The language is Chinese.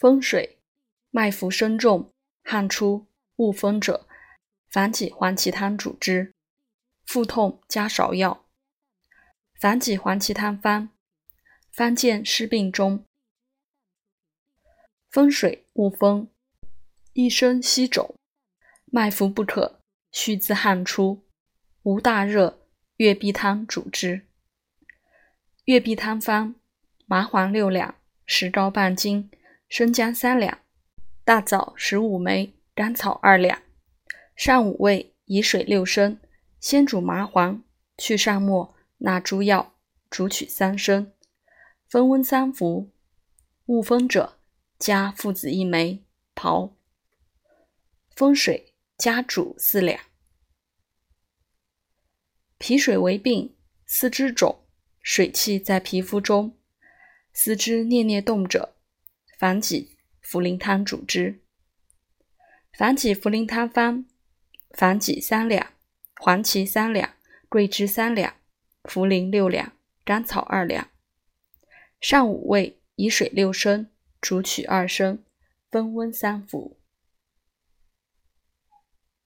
风水，脉浮声重，汗出，恶风者，反己黄芪汤主之。腹痛加芍药。反己黄芪汤方：方见湿病中。风水，恶风，一身息肿，脉浮不可，须自汗出，无大热，月碧汤主之。月碧汤方：麻黄六两，石膏半斤。生姜三两，大枣十五枚，甘草二两。上五味，以水六升，先煮麻黄，去上末，纳诸药，煮取三升，分温三服。恶风者，加附子一枚，炮。风水，加煮四两。脾水为病，四肢肿，水气在皮肤中，四肢念念动者。防己茯苓汤主之。防己茯苓汤方：防己三两，黄芪三两，桂枝三两，茯苓六两，甘草二两。上五味，以水六升，煮取二升，分温三服。